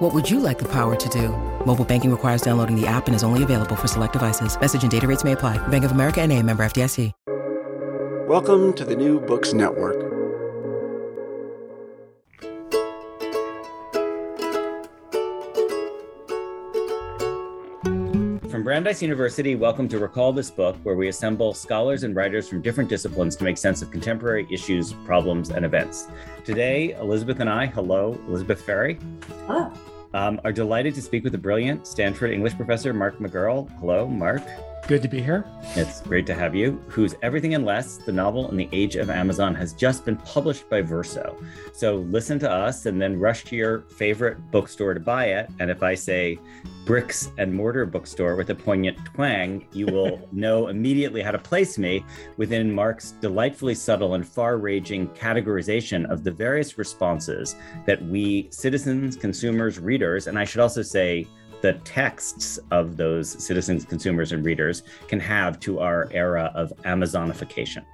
What would you like the power to do? Mobile banking requires downloading the app and is only available for select devices. Message and data rates may apply. Bank of America and a member FDIC. Welcome to the New Books Network. From Brandeis University, welcome to Recall This Book, where we assemble scholars and writers from different disciplines to make sense of contemporary issues, problems, and events. Today, Elizabeth and I, hello, Elizabeth Ferry. Hello. Um, are delighted to speak with the brilliant Stanford English professor Mark McGurl. Hello, Mark. Good to be here. It's great to have you. Whose Everything and Less, the novel in the age of Amazon, has just been published by Verso. So listen to us and then rush to your favorite bookstore to buy it. And if I say bricks and mortar bookstore with a poignant twang, you will know immediately how to place me within Mark's delightfully subtle and far ranging categorization of the various responses that we citizens, consumers, readers, and I should also say, the texts of those citizens, consumers, and readers can have to our era of Amazonification.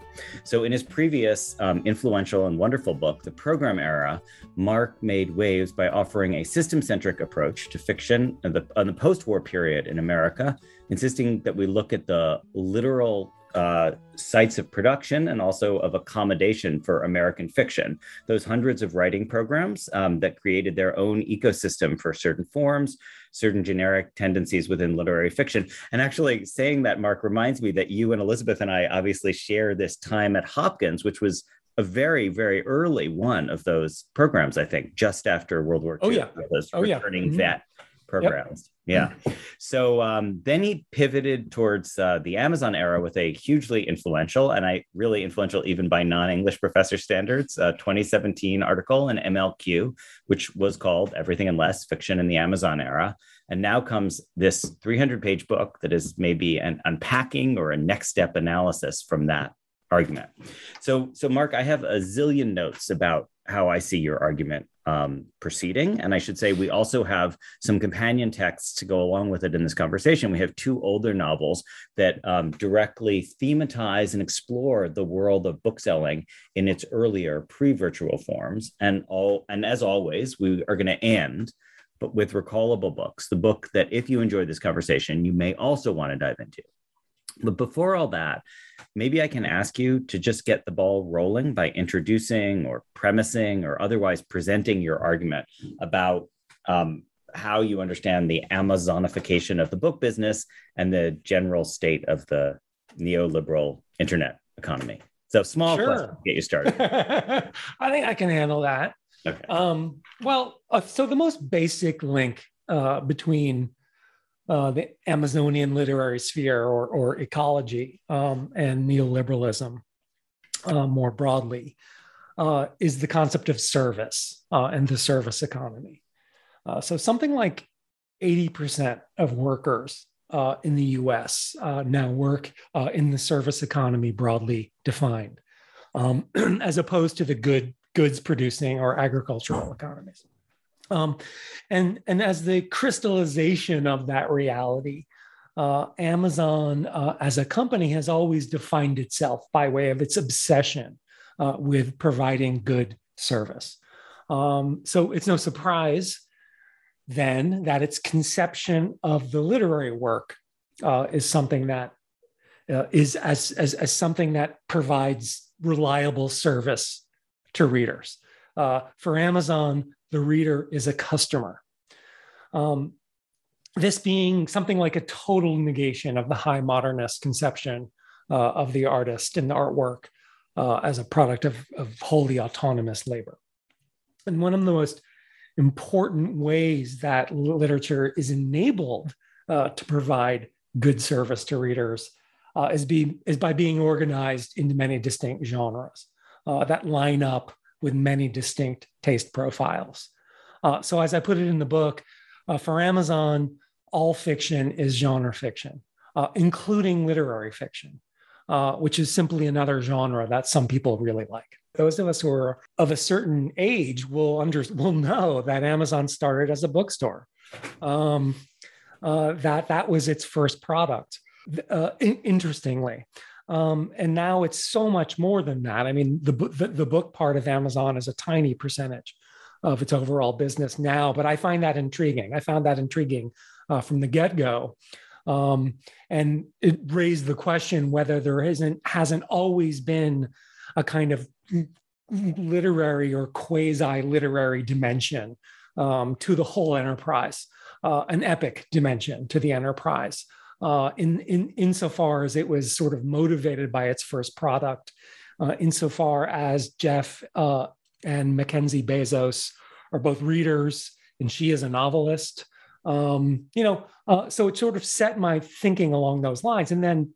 So, in his previous um, influential and wonderful book, The Program Era, Mark made waves by offering a system centric approach to fiction in the, the post war period in America, insisting that we look at the literal uh, sites of production and also of accommodation for American fiction. Those hundreds of writing programs um, that created their own ecosystem for certain forms, certain generic tendencies within literary fiction. And actually, saying that, Mark, reminds me that you and Elizabeth and I obviously share this time at Hopkins, which was a very, very early one of those programs, I think, just after World War II. Oh, yeah. Those oh, yeah. returning Mhm. vet programs. Yeah. So um, then he pivoted towards uh, the Amazon era with a hugely influential, and I really influential even by non English professor standards, uh, 2017 article in MLQ, which was called Everything and Less Fiction in the Amazon Era. And now comes this 300 page book that is maybe an unpacking or a next step analysis from that argument. So, so Mark, I have a zillion notes about how I see your argument um, proceeding. And I should say, we also have some companion texts to go along with it in this conversation. We have two older novels that um, directly thematize and explore the world of bookselling in its earlier pre-virtual forms. And all, and as always, we are going to end but with recallable books, the book that if you enjoy this conversation, you may also want to dive into. But before all that, maybe I can ask you to just get the ball rolling by introducing or premising or otherwise presenting your argument about um, how you understand the Amazonification of the book business and the general state of the neoliberal internet economy. So, small Sure. question to get you started. I think I can handle that. Okay. Um, well, uh, so the most basic link uh, between uh, the Amazonian literary sphere or, or ecology um, and neoliberalism uh, more broadly uh, is the concept of service uh, and the service economy. Uh, so something like 80% of workers in the US now work in the service economy broadly defined, um, as opposed to the good goods producing or agricultural economies. Um, and, and as the crystallization of that reality, uh, Amazon uh, as a company has always defined itself by way of its obsession uh, with providing good service. Um, so it's no surprise then that its conception of the literary work uh, is something that uh, is as, as, as something that provides reliable service to readers. Uh, for Amazon, the reader is a customer. Um, this being something like a total negation of the high modernist conception uh, of the artist and the artwork uh, as a product of, of wholly autonomous labor. And one of the most important ways that literature is enabled uh, to provide good service to readers uh, is, be, is by being organized into many distinct genres uh, that line up with many distinct taste profiles. Uh, so, as I put it in the book, uh, for Amazon, all fiction is genre fiction, uh, including literary fiction. uh, which is simply another genre that some people really like. Those of us who are of a certain age will under will know that Amazon started as a bookstore. Um, uh, that that was its first product. Uh, in- interestingly, um, and now it's so much more than that. I mean, the, the, the book part of Amazon is a tiny percentage of its overall business now, but I find that intriguing. I found that intriguing uh, from the get go. Um, and it raised the question whether there isn't hasn't always been a kind of literary or quasi literary dimension um, to the whole enterprise, uh, an epic dimension to the enterprise uh, in, in, insofar as it was sort of motivated by its first product, uh, insofar as Jeff uh, and Mackenzie Bezos are both readers and she is a novelist. Um, you know, uh, so it sort of set my thinking along those lines. And then,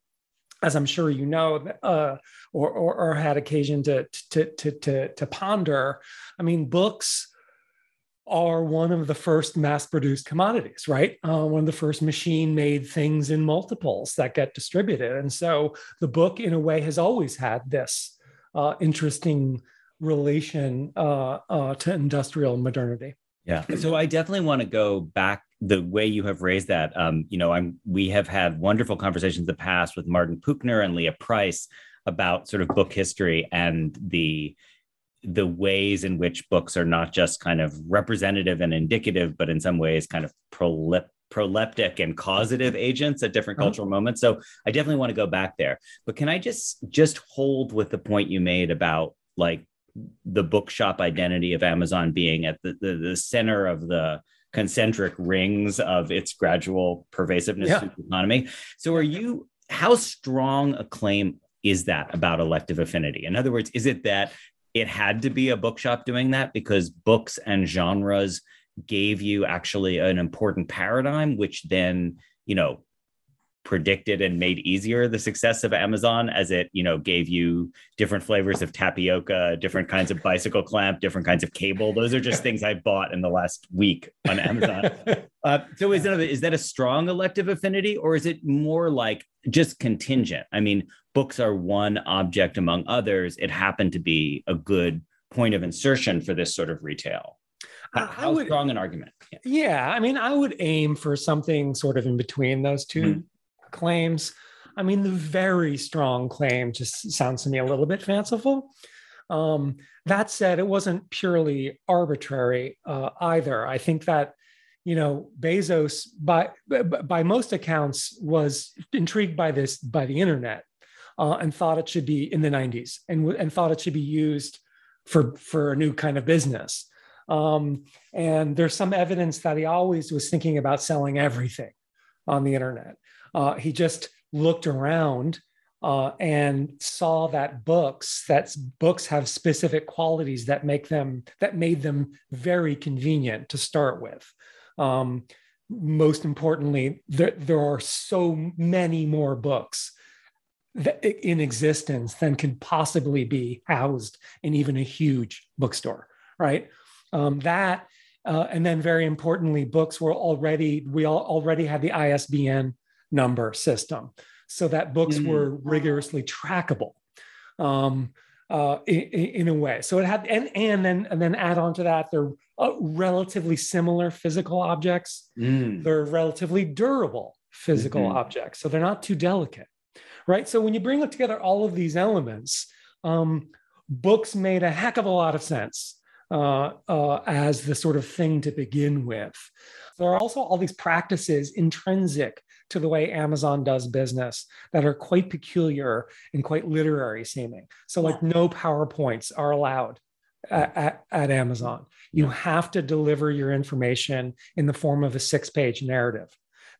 as I'm sure you know, uh, or, or, or had occasion to, to, to, to, to ponder, I mean, books are one of the first mass produced commodities, right? Uh, one of the first machine made things in multiples that get distributed. And so the book, in a way, has always had this uh, interesting relation uh, uh to industrial modernity. Yeah. So I definitely want to go back the way you have raised that. Um, you know, I'm we have had wonderful conversations in the past with Martin Puchner and Leah Price about sort of book history and the the ways in which books are not just kind of representative and indicative, but in some ways kind of prolip proleptic and causative agents at different uh-huh. cultural moments. So I definitely want to go back there. But can I just just hold with the point you made about like the bookshop identity of Amazon being at the, the, the center of the concentric rings of its gradual pervasiveness yeah. the economy. So are you how strong a claim is that about elective affinity? In other words, is it that it had to be a bookshop doing that because books and genres gave you actually an important paradigm which then you know predicted and made easier the success of Amazon as it, you know, gave you different flavors of tapioca, different kinds of bicycle clamp, different kinds of cable. Those are just things I bought in the last week on Amazon. uh, so is that, a, that a strong elective affinity or is it more like just contingent? I mean, books are one object among others. It happened to be a good point of insertion for this sort of retail. How, how would, strong an argument? Yeah. yeah. I mean, I would aim for something sort of in between those 2 mm-hmm. Claims. I mean, the very strong claim just sounds to me a little bit fanciful. Um, that said, it wasn't purely arbitrary uh, either. I think that you know Bezos, by by most accounts, was intrigued by this by the internet uh, and thought it should be in the 90s and, and thought it should be used for, for a new kind of business. Um, and there's some evidence that he always was thinking about selling everything on the internet. Uh, he just looked around uh, and saw that books that books have specific qualities that make them that made them very convenient to start with. Um, most importantly, there, there are so many more books in existence than can possibly be housed in even a huge bookstore, right? Um, that, uh, and then very importantly, books were already, we all already had the ISBN number system so that books mm-hmm. were rigorously trackable um, uh, in, in, a way. So it had, and, and then, and then add on to that, they're uh, relatively similar physical objects. Mm. They're relatively durable physical mm-hmm. objects. So they're not too delicate right? So when you bring together all of these elements, um, books made a heck of a lot of sense uh, uh, as the sort of thing to begin with. There are also all these practices intrinsic to the way Amazon does business that are quite peculiar and quite literary seeming. So, like, no PowerPoints are allowed at, at, at Amazon. You have to deliver your information in the form of a six page narrative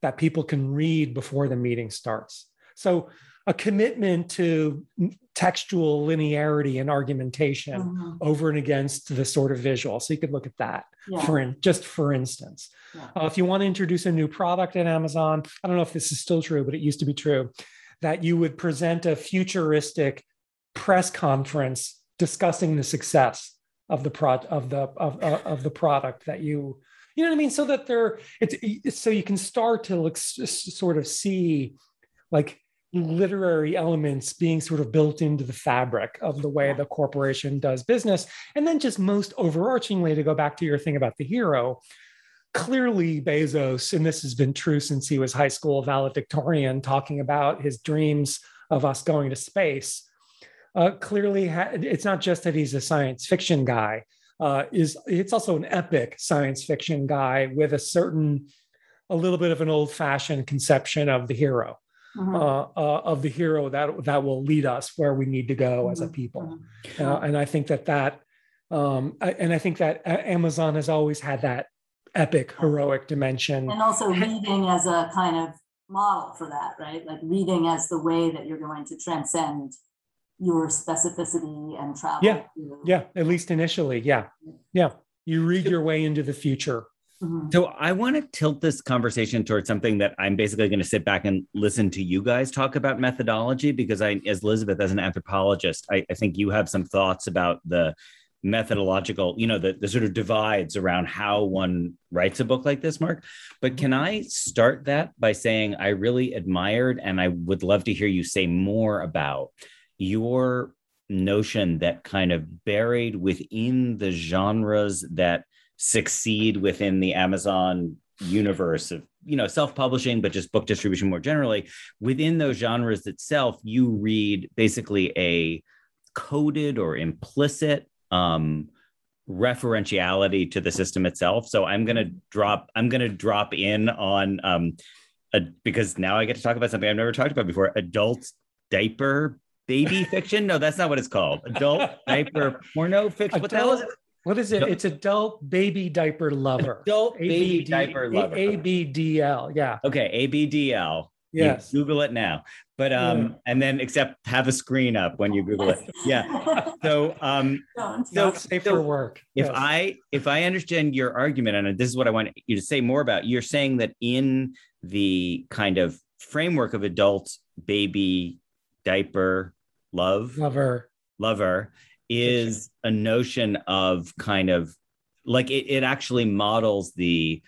that people can read before the meeting starts. So, a commitment to textual linearity and argumentation mm-hmm. over and against the sort of visual. So you could look at that yeah. for in, just for instance. Yeah. Uh, if you want to introduce a new product at Amazon, I don't know if this is still true, but it used to be true that you would present a futuristic press conference discussing the success of the pro of the of, uh, of the product that you you know what I mean so that there it's, it's so you can start to look sort of see like literary elements being sort of built into the fabric of the way the corporation does business. And then, just most overarchingly, to go back to your thing about the hero, clearly Bezos, and this has been true since he was high school valedictorian, talking about his dreams of us going to space. Uh, clearly, ha- it's not just that he's a science fiction guy. Uh, is it's also an epic science fiction guy with a certain, a little bit of an old-fashioned conception of the hero mm-hmm. uh, uh, of the hero that that will lead us where we need to go mm-hmm. as a mm-hmm. people. Mm-hmm. Uh, and I think that that, um, I, and I think that Amazon has always had that epic heroic dimension, and also reading as a kind of model for that, right? Like reading as the way that you're going to transcend your specificity and travel. Yeah, yeah. At least initially, yeah, yeah. You read your way into the future Mm-hmm. So I want to tilt this conversation towards something that I'm basically going to sit back and listen to you guys talk about methodology because I, as Elizabeth, as an anthropologist, I, I think you have some thoughts about the methodological, you know, the, the sort of divides around how one writes a book like this, Mark. But can I start that by saying I really admired and I would love to hear you say more about your notion that kind of buried within the genres that succeed within the Amazon universe of you know self-publishing but just book distribution more generally. Within those genres itself you read basically a coded or implicit um referentiality to the system itself. So i'm going to drop i'm going to drop in on um a, because now i get to talk about something i've never talked about before adult diaper baby fiction? No that's not what it's called. Adult diaper porno fiction? What the hell is it what is it? It's adult baby diaper lover. Adult baby diaper lover. ABDL. Yeah. Okay. ABDL. Yes. You Google it now. But um, yeah. and then except have a screen up when you Google it. Yeah. So um so safe so for work. If yes. I if I understand your argument, and this is what I want you to say more about, you're saying that in the kind of framework of adult baby diaper love lover lover is a notion of kind of like it, it actually models the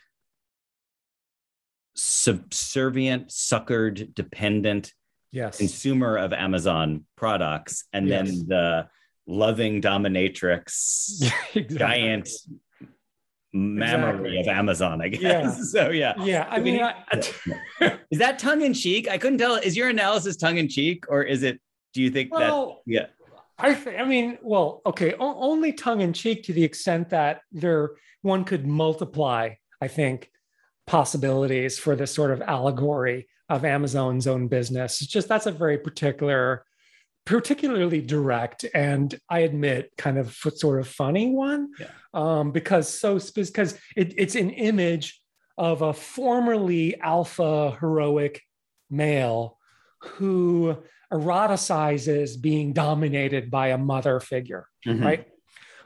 subservient, suckered, dependent yes. consumer of Amazon products, and yes. then the loving dominatrix exactly. giant memory exactly. of Amazon, I guess. Yeah. So yeah. Yeah. I mean, I, is that tongue in cheek? I couldn't tell. Is your analysis tongue in cheek, or is it? Do you think well, that? Yeah. I, th- I mean, well, okay, o- only tongue in cheek to the extent that there one could multiply, I think, possibilities for this sort of allegory of Amazon's own business. It's just that's a very particular, particularly direct, and I admit, kind of sort of funny one, yeah. um, because so because it, it's an image of a formerly alpha heroic male who eroticizes being dominated by a mother figure, mm-hmm. right?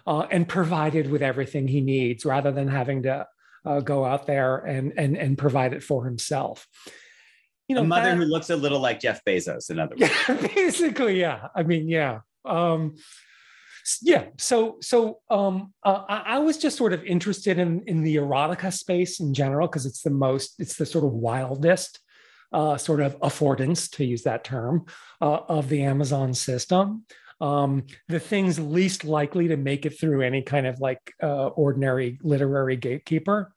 Uh, and provided with everything he needs rather than having to uh, go out there and, and, and provide it for himself. You know, a mother that, who looks a little like Jeff Bezos, in other words. Yeah, basically, yeah. I mean, yeah. Um, yeah. So, so um, uh, I, I was just sort of interested in in the erotica space in general because it's the most, it's the sort of wildest uh, sort of affordance, to use that term, uh, of the Amazon system. Um, the things least likely to make it through any kind of like uh, ordinary literary gatekeeper.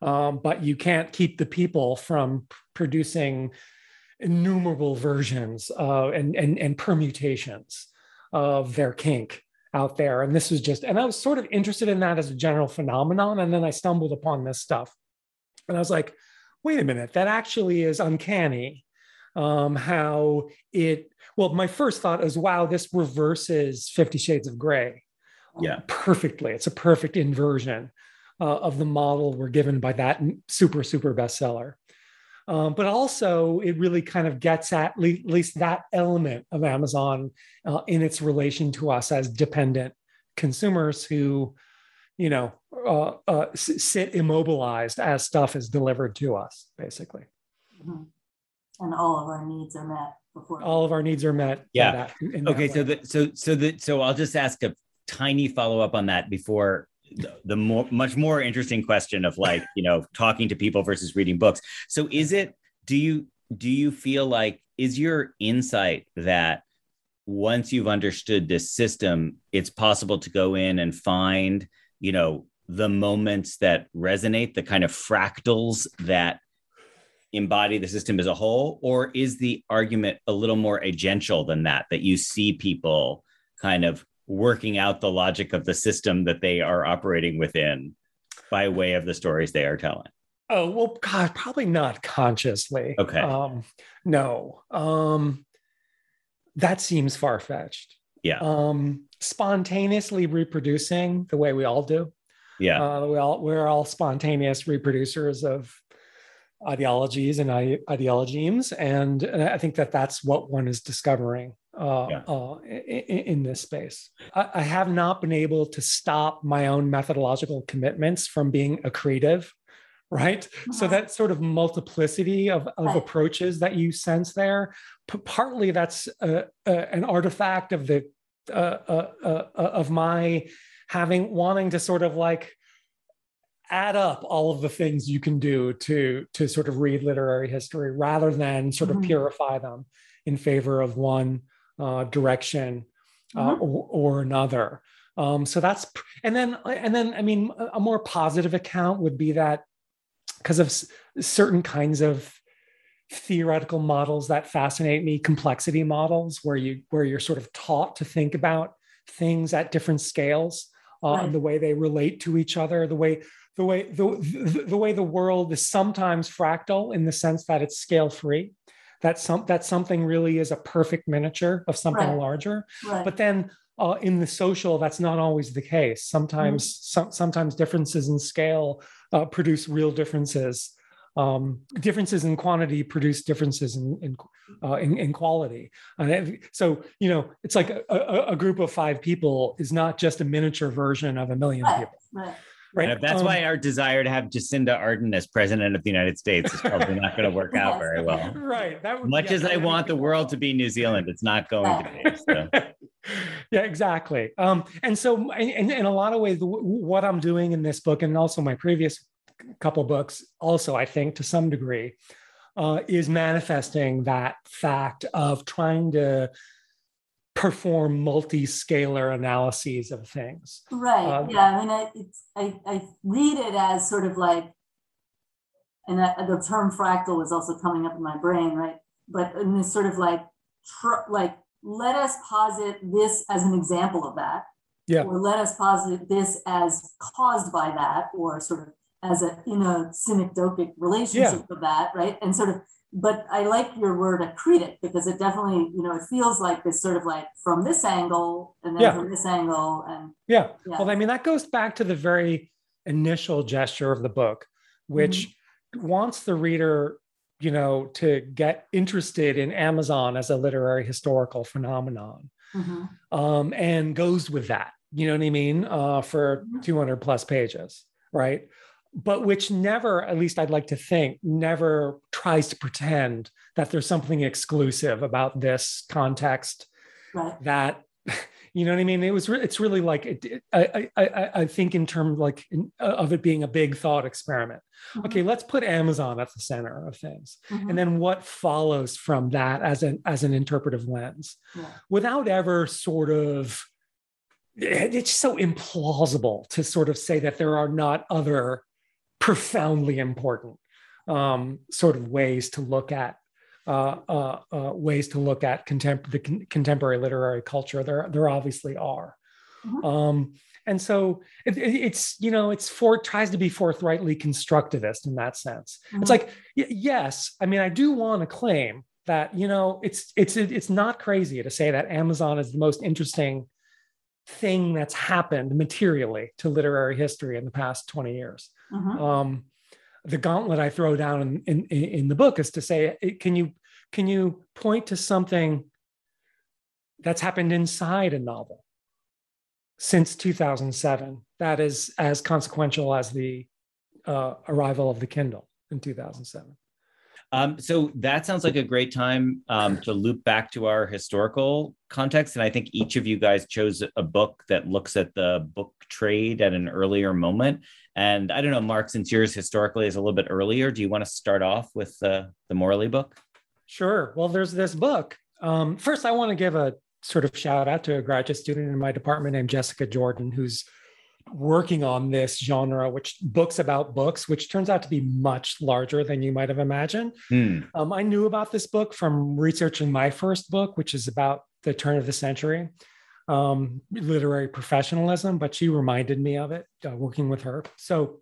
Um, but you can't keep the people from producing innumerable versions uh, and, and, and permutations of their kink out there. And this was just, and I was sort of interested in that as a general phenomenon. And then I stumbled upon this stuff. And I was like, wait a minute, that actually is uncanny. Um, how it, well, my first thought is, wow, this reverses Fifty Shades of Grey. Yeah. Perfectly. It's a perfect inversion uh, of the model we're given by that super, super bestseller. Um, but also, it really kind of gets at le- least that element of Amazon uh, in its relation to us as dependent consumers who you know, uh, uh, sit immobilized as stuff is delivered to us, basically. Mm-hmm. And all of our needs are met before. All of our needs are met. Yeah. That, okay. So the so so the so I'll just ask a tiny follow up on that before the, the more much more interesting question of like you know talking to people versus reading books. So is it do you do you feel like is your insight that once you've understood this system, it's possible to go in and find, you know, the moments that resonate, the kind of fractals that embody the system as a whole? Or is the argument a little more agential than that, that you see people kind of working out the logic of the system that they are operating within by way of the stories they are telling? Oh, well, God, probably not consciously. Okay. Um, no. Um, that seems far fetched. Yeah. Um, spontaneously reproducing the way we all do. Yeah. Uh, we all, we're all spontaneous reproducers of ideologies and ideologies. And I think that that's what one is discovering uh, yeah. uh, in, in, this space. I, I, have not been able to stop my own methodological commitments from being a creative right uh-huh. so that sort of multiplicity of, of right. approaches that you sense there p- partly that's a, a, an artifact of the uh, uh, uh, uh, of my having wanting to sort of like add up all of the things you can do to to sort of read literary history rather than sort of mm-hmm. purify them in favor of one uh, direction uh, mm-hmm. or, or, another um, so that's and then and then i mean a more positive account would be that because of s- certain kinds of theoretical models that fascinate me complexity models where you where you're sort of taught to think about things at different scales uh, right. and the way they relate to each other the way the way the, the, the way the world is sometimes fractal in the sense that it's scale free that some that something really is a perfect miniature of something right. larger right. but then uh, in the social that's not always the case sometimes mm-hmm. some, sometimes differences in scale uh, produce real differences. Um, differences in quantity produce differences in in, uh, in, in, quality. And so you know, it's like a, a, a, group of five people is not just a miniature version of a million people. Right. Right. that's um, why our desire to have Jacinda Ardern as president of the United States is probably not going to work out very well. Right. That would, Much yeah, as I want the world to be New Zealand, it's not going to be. So. yeah, exactly. Um, and so, in, in a lot of ways, what I'm doing in this book, and also my previous couple books, also I think to some degree, uh, is manifesting that fact of trying to perform multi-scalar analyses of things. Right. Uh, yeah. I mean, I, I, I read it as sort of like, and the term fractal is also coming up in my brain, right? But in this sort of like, tr- like, let us posit this as an example of that. Yeah. Or let us posit this as caused by that, or sort of as a in a synecdochic relationship yeah. of that, right? And sort of but I like your word accretic because it definitely, you know, it feels like this sort of like from this angle and then yeah. from this angle. And yeah. yeah. Well, I mean, that goes back to the very initial gesture of the book, which mm-hmm. wants the reader, you know, to get interested in Amazon as a literary historical phenomenon mm-hmm. um, and goes with that, you know what I mean, uh, for mm-hmm. 200 plus pages, right? But which never, at least I'd like to think, never tries to pretend that there's something exclusive about this context right. that you know what I mean? It was re- it's really like it, it, I, I I think in terms like in, uh, of it being a big thought experiment. Mm-hmm. Okay, let's put Amazon at the center of things, mm-hmm. and then what follows from that as an as an interpretive lens, yeah. without ever sort of. It's so implausible to sort of say that there are not other profoundly important um, sort of ways to look at uh, uh, uh, ways to look at contem- the con- contemporary literary culture. There, there obviously are. Mm-hmm. Um, and so it, it, it's you know it's for tries to be forthrightly constructivist in that sense. Mm-hmm. It's like y- yes, I mean I do want to claim that you know it's it's it's not crazy to say that Amazon is the most interesting thing that's happened materially to literary history in the past 20 years. Mm-hmm. Um, the gauntlet I throw down in, in, in the book is to say, can you can you point to something that's happened inside a novel since 2007 that is as consequential as the uh, arrival of the Kindle in 2007? Um, so that sounds like a great time um, to loop back to our historical context. And I think each of you guys chose a book that looks at the book trade at an earlier moment. And I don't know, Mark, since yours historically is a little bit earlier, do you want to start off with uh, the Morley book? Sure. Well, there's this book. Um, first, I want to give a sort of shout out to a graduate student in my department named Jessica Jordan, who's working on this genre, which books about books, which turns out to be much larger than you might have imagined. Mm. Um, I knew about this book from researching my first book, which is about the turn of the century, um, literary professionalism, but she reminded me of it uh, working with her. So,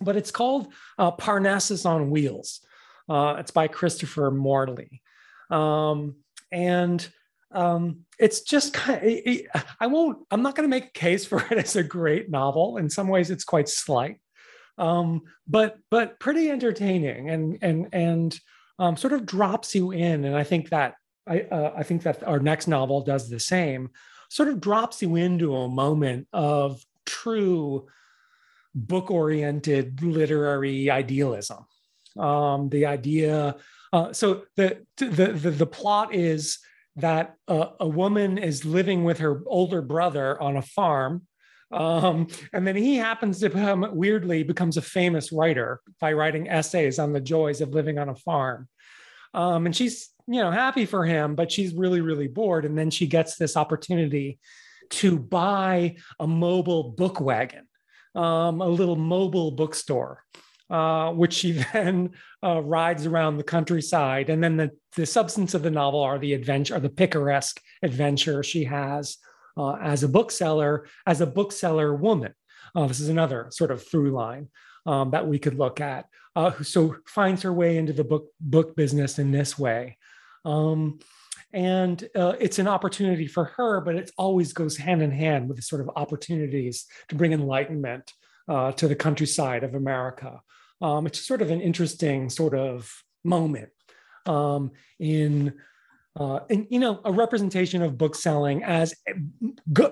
but it's called uh, Parnassus on Wheels. Uh, it's by Christopher Morley. Um, and um, it's just kind of, I won't, I'm not going to make a case for it as a great novel. In some ways, it's quite slight, um, but, but pretty entertaining and, and, and um, sort of drops you in. And I think that, I, uh, I think that our next novel does the same, sort of drops you into a moment of true book oriented literary idealism. Um, the idea, uh, so the, the, the, the plot is, that uh, a woman is living with her older brother on a farm. Um, and then he happens to become weirdly becomes a famous writer by writing essays on the joys of living on a farm. Um, and she's you know happy for him, but she's really really bored. And then she gets this opportunity to buy a mobile book wagon, um, a little mobile bookstore uh, which she then uh, rides around the countryside. And then the, the substance of the novel are the adventure, the picaresque adventure she has uh, as a bookseller, as a bookseller woman. Uh, this is another sort of through line um, that we could look at. Uh, so finds her way into the book book business in this way. Um, and uh, it's an opportunity for her, but it always goes hand in hand with the sort of opportunities to bring enlightenment uh, to the countryside of America. Um, it's sort of an interesting sort of moment um, in uh, and you know a representation of book selling as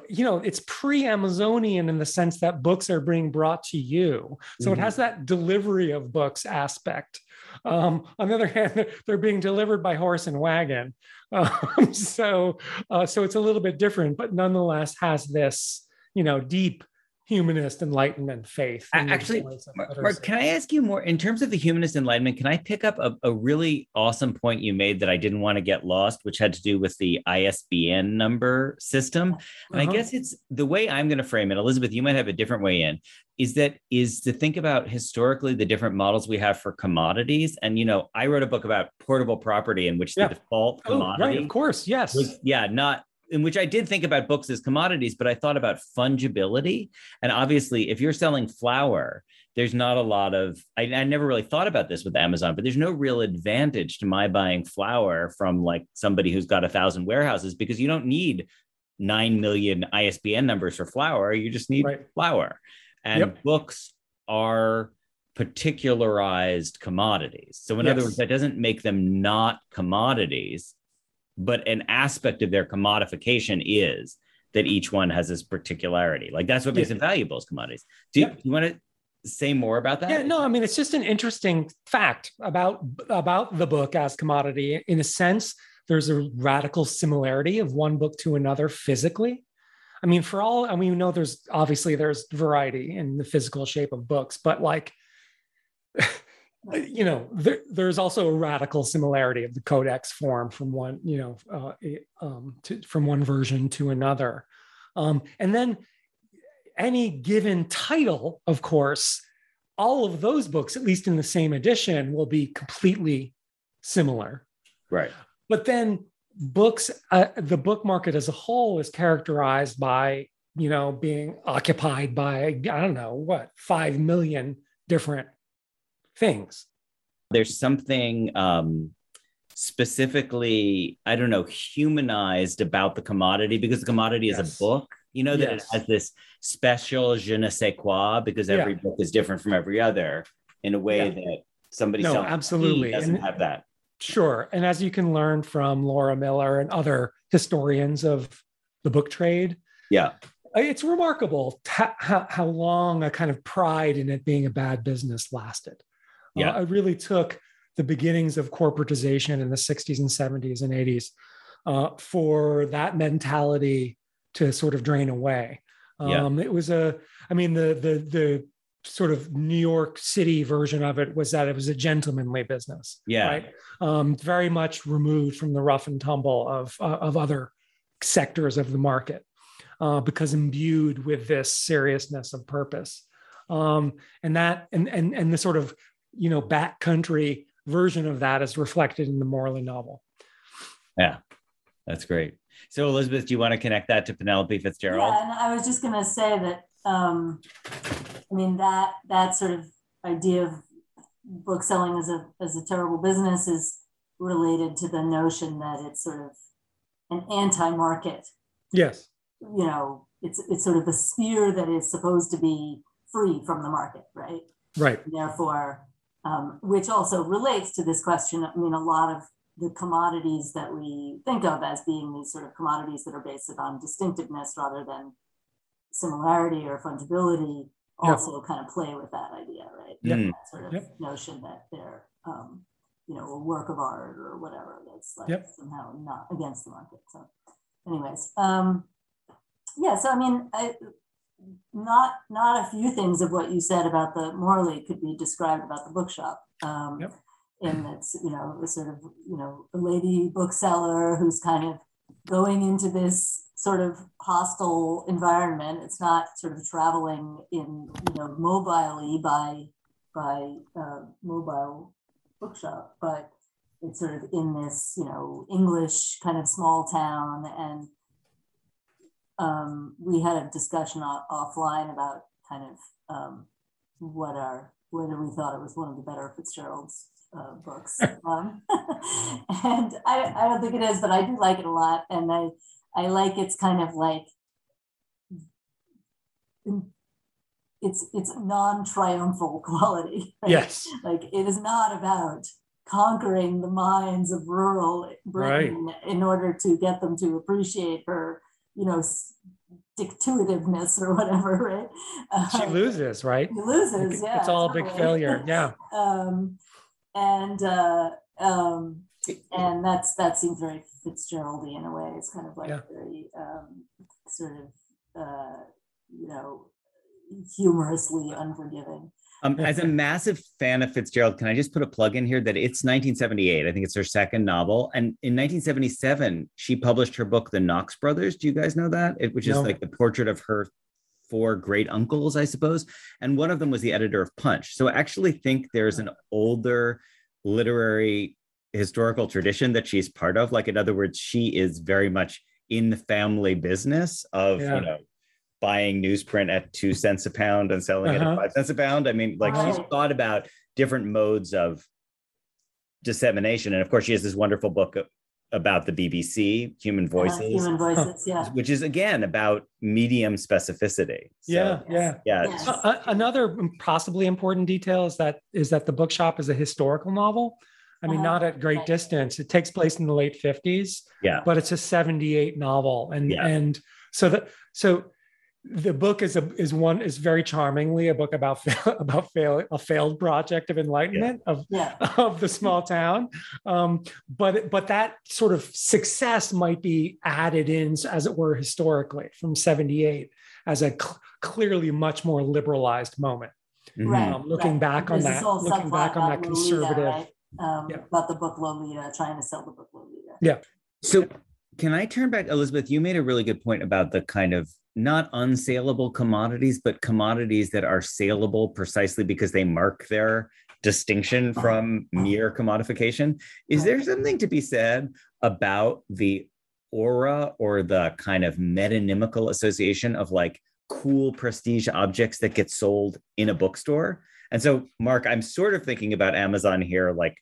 you know it's pre-amazonian in the sense that books are being brought to you. So mm-hmm. it has that delivery of books aspect. Um, on the other hand they're being delivered by horse and wagon. Um, so uh, so it's a little bit different but nonetheless has this you know deep humanist enlightenment faith actually mark, can i ask you more in terms of the humanist enlightenment can i pick up a, a, really awesome point you made that i didn't want to get lost which had to do with the isbn number system and uh-huh. i guess it's the way i'm going to frame it elizabeth you might have a different way in is that is to think about historically the different models we have for commodities and you know i wrote a book about portable property in which yeah. the default commodity oh, right of course yes was, yeah not in which I did think about books as commodities, but I thought about fungibility. And obviously, if you're selling flour, there's not a lot of, I, I, never really thought about this with Amazon, but there's no real advantage to my buying flour from like somebody who's got a thousand warehouses because you don't need 9 million ISBN numbers for flour. You just need right. flour. And yep. books are particularized commodities. So, in yes. other words, that doesn't make them not commodities but an aspect of their commodification is that each one has this particularity. Like that's what makes yeah. it valuable as commodities. Do you, yeah. you want to say more about that? Yeah, no, I mean it's just an interesting fact about about the book as commodity. In a sense, there's a radical similarity of one book to another physically. I mean, for all I mean, we know there's obviously there's variety in the physical shape of books, but like you know, there, there's also a radical similarity of the codex form from one, you know, uh, um, to, from one version to another. Um, and then any given title, of course, all of those books, at least in the same edition, will be completely similar. Right. But then books, uh, the book market as a whole is characterized by, you know, being occupied by, I don't know, what, 5 million different things. There's something um, specifically, I don't know, humanized about the commodity because the commodity yes. is a book. You know that yes. it has this special je ne sais quoi because every yeah. book is different from every other in a way yeah. that somebody no, absolutely doesn't and, have that. Sure, and as you can learn from Laura Miller and other historians of the book trade, yeah, it's remarkable how, how long a kind of pride in it being a bad business lasted. Yeah. Uh, I really took the beginnings of corporatization in the 60s and 70s and 80s uh, for that mentality to sort of drain away. Um, yeah. It was a, I mean, the the the sort of New York City version of it was that it was a gentlemanly business. Yeah. Right. Um, very much removed from the rough and tumble of uh, of other sectors of the market, uh, because imbued with this seriousness of purpose, um, and that and and and the sort of you know backcountry version of that is reflected in the Morley novel. Yeah, that's great. So Elizabeth, do you want to connect that to Penelope Fitzgerald? Yeah, and I was just going to say that um, I mean that that sort of idea of book selling as a as a terrible business is related to the notion that it's sort of an anti-market. Yes. You know, it's it's sort of a sphere that is supposed to be free from the market, right? Right. And therefore, um, which also relates to this question. I mean, a lot of the commodities that we think of as being these sort of commodities that are based on distinctiveness rather than similarity or fungibility also kind of play with that idea, right? Yep. That sort of Yep. notion that they're, um, you know, a work of art or whatever that's like Yep. somehow not against the market. So, anyways, um, yeah. So I mean, I, not not a few things of what you said about the Morley could be described about the bookshop. Um, Yep. And it's you know a sort of you know a lady bookseller who's kind of going into this sort of hostile environment. It's not sort of traveling in you know mobilely by by uh, mobile bookshop, but it's sort of in this you know English kind of small town and um, we had a discussion off- offline about kind of um, what our whether we thought it was one of the better Fitzgerald's uh, books, um, and I, I don't think it is, but I do like it a lot, and I I like it's kind of like it's it's non-triumphal quality. right? Yes. like it is not about conquering the minds of rural Britain in order to get them to appreciate her, you know, stick-to-itiveness or whatever, right? She Um, loses, right? He loses, It's yeah. all a big failure. Yeah. um, and uh, um, and that's that seems very Fitzgeraldy in a way. It's kind of like Yeah. very um, sort of uh, you know humorously unforgiving. Um, as a massive fan of Fitzgerald, can I just put a plug in here that it's 1978? I think it's her second novel. And in 1977, she published her book, The Knox Brothers. Do you guys know that? It, which is like the portrait of her four great uncles, I suppose. And one of them was the editor of Punch. So I actually think there's an older literary historical tradition that she's part of. Like, in other words, she is very much in the family business of, Yeah. you know, buying newsprint at two cents a pound and selling it Uh-huh. at five cents a pound. I mean, like she's thought about different modes of dissemination. And of course, she has this wonderful book about the BBC, Human Uh, Voices, human voices, yeah. which is again about medium specificity. So, Yeah. Yeah. yeah. Yes. Uh, uh, another possibly important detail is that is that the bookshop is a historical novel. I mean, Uh-huh. not at great Right. distance. It takes place in the late fifties, Yeah. but it's a seventy-eight novel, and Yeah. and so that so the book is a is one is very charmingly a book about fail, about fail a failed project of enlightenment of Yeah. of the small town. Um, but but that sort of success might be added in, as it were, historically from '78 as a cl- clearly much more liberalized moment. Mhm. Right. Um, looking right. back on that, whole looking back subplot on that about Lolita, conservative. right? Um, Yeah. About the book Lolita, trying to sell the book Lolita. Yeah so can I turn back, Elizabeth? You made a really good point about the kind of not unsaleable commodities, but commodities that are saleable precisely because they mark their distinction uh-huh. from mere commodification. Is there uh-huh. something to be said about the aura or the kind of metonymical association of like cool prestige objects that get sold in a bookstore? And so, Mark, I'm sort of thinking about Amazon here, like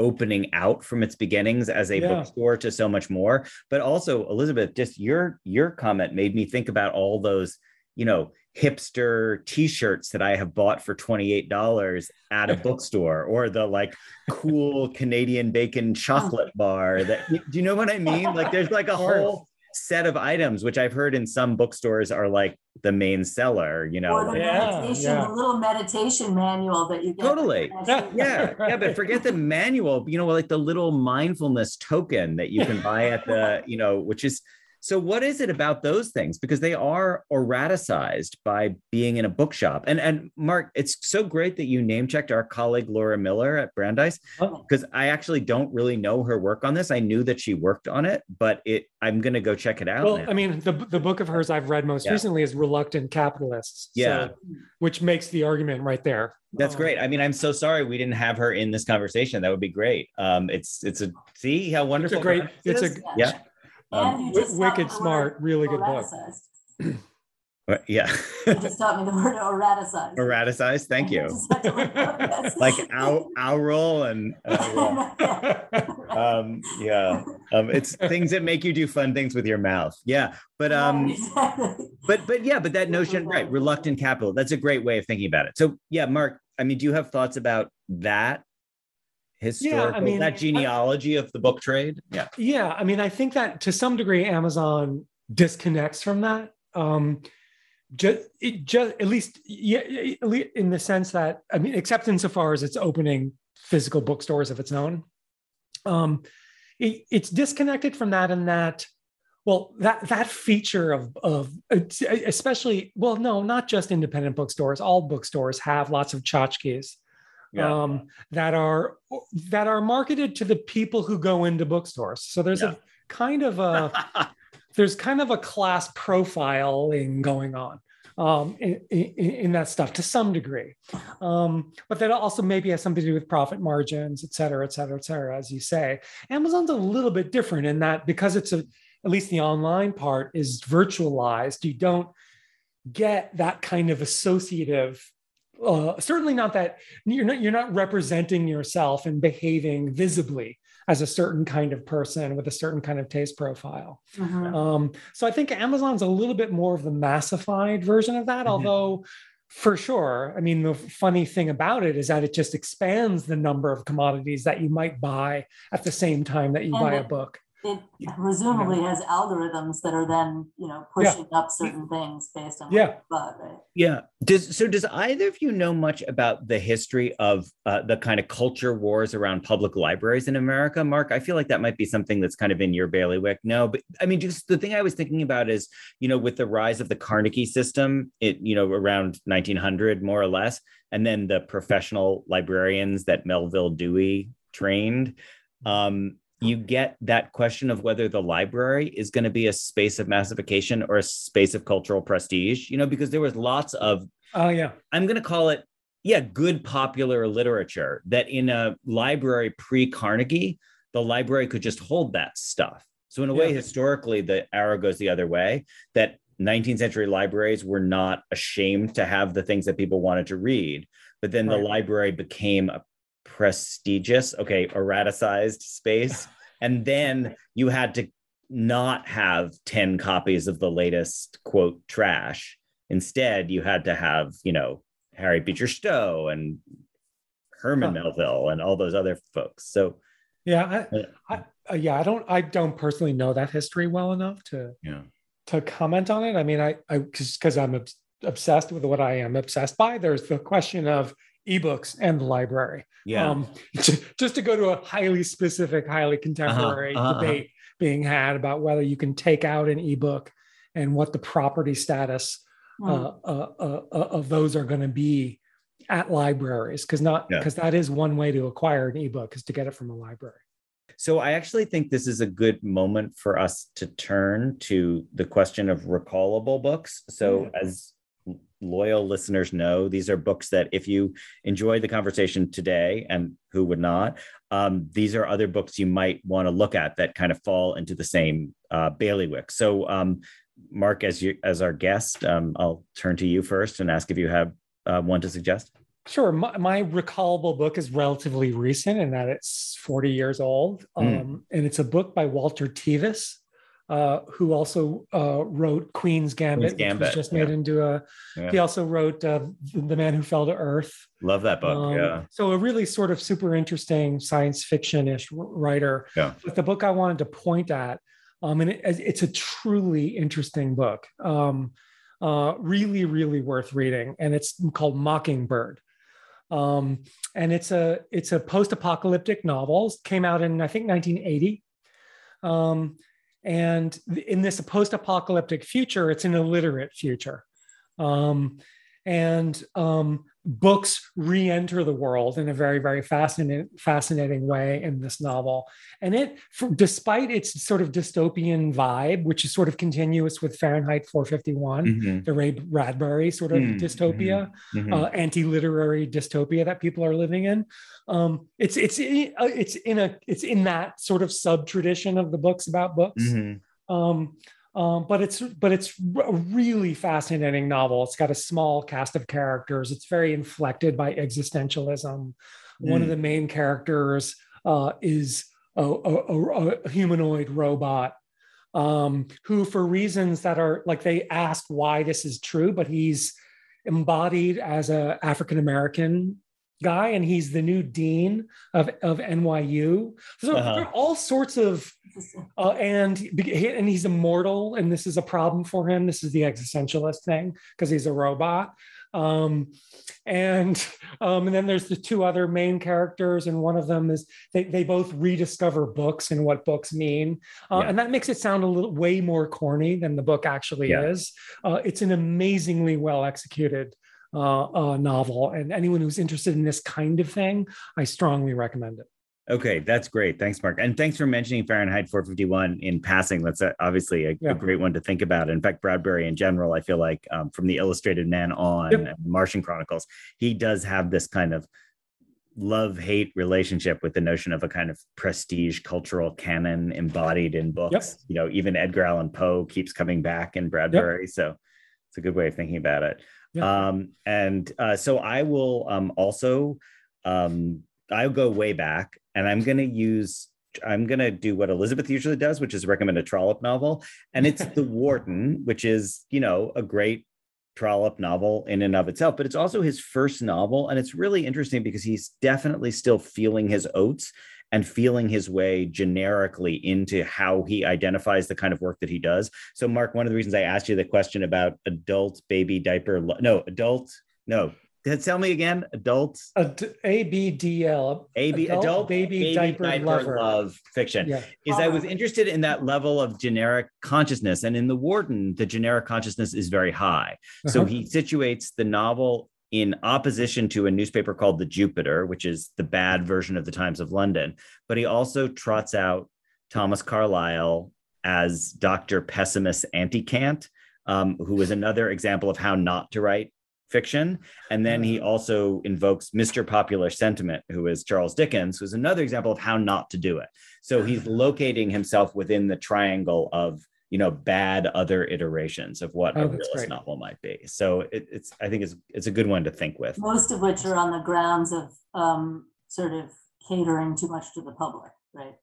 opening out from its beginnings as a Yeah. bookstore to so much more. But also elizabeth just your your comment made me think about all those you know hipster t-shirts that i have bought for $28 at a bookstore or the like cool canadian bacon oh. chocolate bar that do you know what i mean? Like there's like a whole set of items which i've heard in some bookstores are like the main seller you know Or the Yeah, meditation, yeah. the little meditation manual that you get. Totally. Actually- yeah yeah but forget the manual you know like the little mindfulness token that you can buy at the you know which is So, what is it about those things? Because they are erraticized by being in a bookshop. And and Mark, it's so great that you name checked our colleague Laura Miller at Brandeis, because I actually don't really know her work on this. I knew that she worked on it, but it I'm going to go check it out. Well, now. I mean, the the book of hers I've read most Yeah. recently is Reluctant Capitalists. Yeah. so- which makes the argument right there. That's Um, great. I mean, I'm so sorry we didn't have her in this conversation. That would be great. Um, it's it's a see how wonderful. It's a great. It's a? Yeah. Yeah. Um, And you just taught wicked smart, really good book. uh, yeah. You just taught me the word auraticized. Auraticized. Thank you. Just had to look up this. Like ow, owl and uh, yeah. um, yeah. Um, it's things that make you do fun things with your mouth. Yeah. But um, Exactly. but but yeah, but that notion, right? Reluctant capital. That's a great way of thinking about it. So yeah, Mark. I mean, do you have thoughts about that historical, mean, that genealogy of the book trade? Yeah. Yeah, I mean, I think that to some degree, Amazon disconnects from that. Um, just, it just at least, yeah, in the sense that I mean, except insofar as it's opening physical bookstores of its own, um, it, it's disconnected from that and that. Well, that that feature of of especially well, no, not just independent bookstores. All bookstores have lots of tchotchkes Yeah. um, that are that are marketed to the people who go into bookstores. So there's Yeah. a kind of a there's kind of a class profiling going on um, in, in, in that stuff to some degree, um, but that also maybe has something to do with profit margins, et cetera, et cetera, et cetera. As you say, Amazon's a little bit different in that because it's a at least the online part is virtualized. You don't get that kind of associative uh, certainly not that you're not you're not representing yourself and behaving visibly as a certain kind of person with a certain kind of taste profile. Mhm. Um, so I think Amazon's a little bit more of the massified version of that, Mhm. although for sure, I mean, the funny thing about it is that it just expands the number of commodities that you might buy at the same time that you And buy a book. It presumably has algorithms that are then, you know, Yeah. pushing up certain things based on Yeah. bought, right? Yeah. Does so? Does either of you know much about the history of uh, the kind of culture wars around public libraries in America, Mark? I feel like that might be something that's kind of in your bailiwick. No, but I mean, just the thing I was thinking about is, you know, with the rise of the Carnegie system, it you know around 1900 more or less, and then the professional librarians that Melvil Dewey trained. Um, you get that question of whether the library is going to be a space of massification or a space of cultural prestige, you know, because there was lots of, Oh yeah, I'm going to call it, yeah, good popular literature that in a library pre Carnegie, the library could just hold that stuff. So, in a way, historically, the arrow goes the other way that 19th century libraries were not ashamed to have the things that people wanted to read. But then the library became a prestigious, okay, auraticized space. And then you had to not have 10 copies of the latest quote trash. Instead, you had to have, you know, Harriet Beecher Stowe and Herman Huh. Melville and all those other folks. So, yeah. I, I, uh, yeah. I don't I don't personally know that history well enough to yeah. to comment on it. I mean, I I because I'm obsessed with what I am obsessed by. There's the question of ebooks and the library. Yeah. Um, just to go to a highly specific, highly contemporary uh-huh, uh-huh. debate being had about whether you can take out an ebook and what the property status Hmm. uh, uh, uh, uh, of those are going to be at libraries because not Yeah. because that is one way to acquire an ebook is to get it from a library. So I actually think this is a good moment for us to turn to the question of recallable books. So as loyal listeners know, these are books that if you enjoy the conversation today, and who would not, um, these are other books you might want to look at that kind of fall into the same uh, bailiwick. So um, Mark, as you as our guest, um, I'll turn to you first and ask if you have uh, one to suggest. Sure. My, my recallable book is relatively recent in that it's 40 years old. Mm. Um, and it's a book by Walter Tevis, uh, who also uh, wrote Queen's Gambit, Queen's which was just made yeah. into a. Yeah. He also wrote uh, The Man Who Fell to Earth. Love that book. Um, yeah. So a really sort of super interesting science fiction-ish writer. Yeah. But the book I wanted to point at, um, and it, it's a truly interesting book. Um, uh, really, really worth reading, and it's called Mockingbird. Um, and it's a it's a post-apocalyptic novel. It came out in I think 1980. Um, and in this post-apocalyptic future, it's an illiterate future. Um, and um, books re-enter the world in a very very fascinating fascinating way in this novel and it for, despite its sort of dystopian vibe which is sort of continuous with fahrenheit 451 mm-hmm. the ray bradbury sort of mm-hmm. dystopia mm-hmm. uh, anti-literary dystopia that people are living in um, it's it's uh, it's in a it's in that sort of sub tradition of the books about books mm-hmm. um, um, but it's but it's a really fascinating novel. It's got a small cast of characters. It's very inflected by existentialism. Mm. One of hmm. the main characters uh, is a, a, a, humanoid robot um, who, for reasons that are like they ask why this is true, but he's embodied as a African American guy and he's the new dean of, of NYU. So uh-huh. there are all sorts of uh, and and he's immortal and this is a problem for him. This is the existentialist thing because he's a robot. Um, and um, and then there's the two other main characters, and one of them is they, they both rediscover books and what books mean, uh, yeah. and that makes it sound a little way more corny than the book actually yeah. is. Uh, it's an amazingly well executed uh, uh, novel. And anyone who's interested in this kind of thing, I strongly recommend it. Okay, that's great. Thanks, Mark. And thanks for mentioning Fahrenheit 451 in passing. That's obviously a, yeah. a, great one to think about. In fact, Bradbury in general, I feel like um, from the Illustrated Man on yep. Martian Chronicles, he does have this kind of love hate relationship with the notion of a kind of prestige cultural canon embodied in books. Yep. You know, even Edgar Allan Poe keeps coming back in Bradbury. Yep. So it's a good way of thinking about it. Yeah. Um, and uh, so I will um, also, um, I'll go way back and I'm going to use, I'm going to do what Elizabeth usually does, which is recommend a Trollope novel. And it's The Warden, which is, you know, a great Trollope novel in and of itself, but it's also his first novel. And it's really interesting because he's definitely still feeling his oats and feeling his way generically into how he identifies the kind of work that he does. So, Mark, one of the reasons I asked you the question about adult baby diaper, no, adult, no, Tell me again, adult. ABDL. AB, adult, adult baby, baby diaper, diaper lover. love fiction. Yeah. Is I was interested in that level of generic consciousness. And in The Warden, the generic consciousness is very high. Uh-huh. So he situates the novel in opposition to a newspaper called the Jupiter, which is the bad version of the Times of London. But he also trots out Thomas Carlyle as Dr. Pessimist Anticant, um, who is another example of how not to write fiction. And then he also invokes Mr. Popular Sentiment, who is Charles Dickens, who's another example of how not to do it. So he's locating himself within the triangle of you know bad other iterations of what oh, a realist great. novel might be so it, it's i think it's it's a good one to think with most of which are on the grounds of um, sort of catering too much to the public right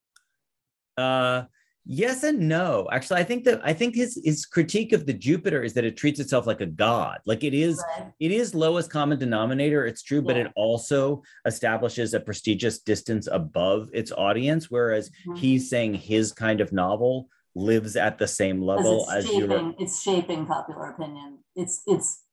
uh yes and no actually i think that i think his his critique of the jupiter is that it treats itself like a god like it is right. it is lowest common denominator it's true yeah. but it also establishes a prestigious distance above its audience whereas mm-hmm. he's saying his kind of novel lives at the same level as shaping, it's shaping popular opinion. It's it's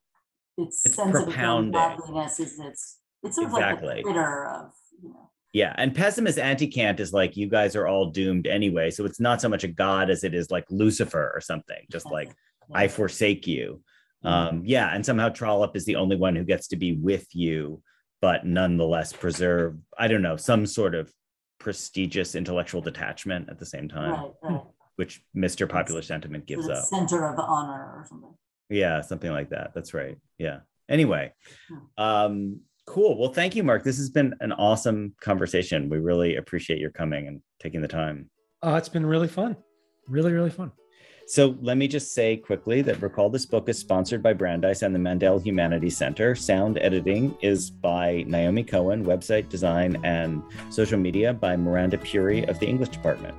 it's, it's propounding. godliness is it's it's sort exactly. of like the Twitter of you know. Yeah, and pessimist Anticant is like you guys are all doomed anyway. So it's not so much a god as it is like Lucifer or something, just like yeah. I forsake you. Mm-hmm. Um, yeah, and somehow Trollope is the only one who gets to be with you, but nonetheless preserve, I don't know, some sort of prestigious intellectual detachment at the same time. Right, right which Mr. Popular Sentiment gives up. Center of honor or something. Yeah, something like that. That's right. Yeah. Anyway, hmm. um, cool. Well, thank you, Mark. This has been an awesome conversation. We really appreciate your coming and taking the time. Uh, it's been really fun. Really, really fun. So let me just say quickly that Recall This Book is sponsored by Brandeis and the Mandel Humanities Center. Sound editing is by Naomi Cohen, website design and social media by Miranda Puri of the English Department.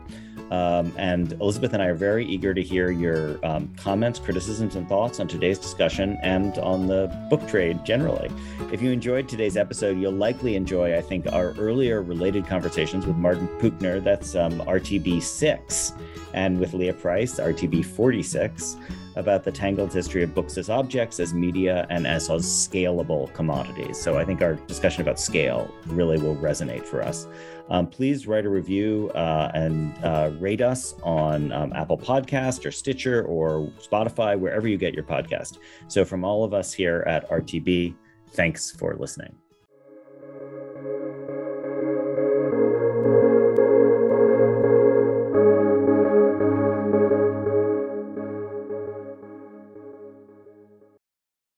Um, and Elizabeth and I are very eager to hear your um, comments, criticisms, and thoughts on today's discussion and on the book trade generally. If you enjoyed today's episode, you'll likely enjoy, I think, our earlier related conversations with Martin Puchner, that's um, RTB 6, and with Leah Price, RTB 46. About the tangled history of books as objects, as media, and as, scalable commodities. So I think our discussion about scale really will resonate for us. Um, please write a review uh, and uh, rate us on um, Apple Podcast or Stitcher or Spotify, wherever you get your podcast. So from all of us here at RTB, thanks for listening.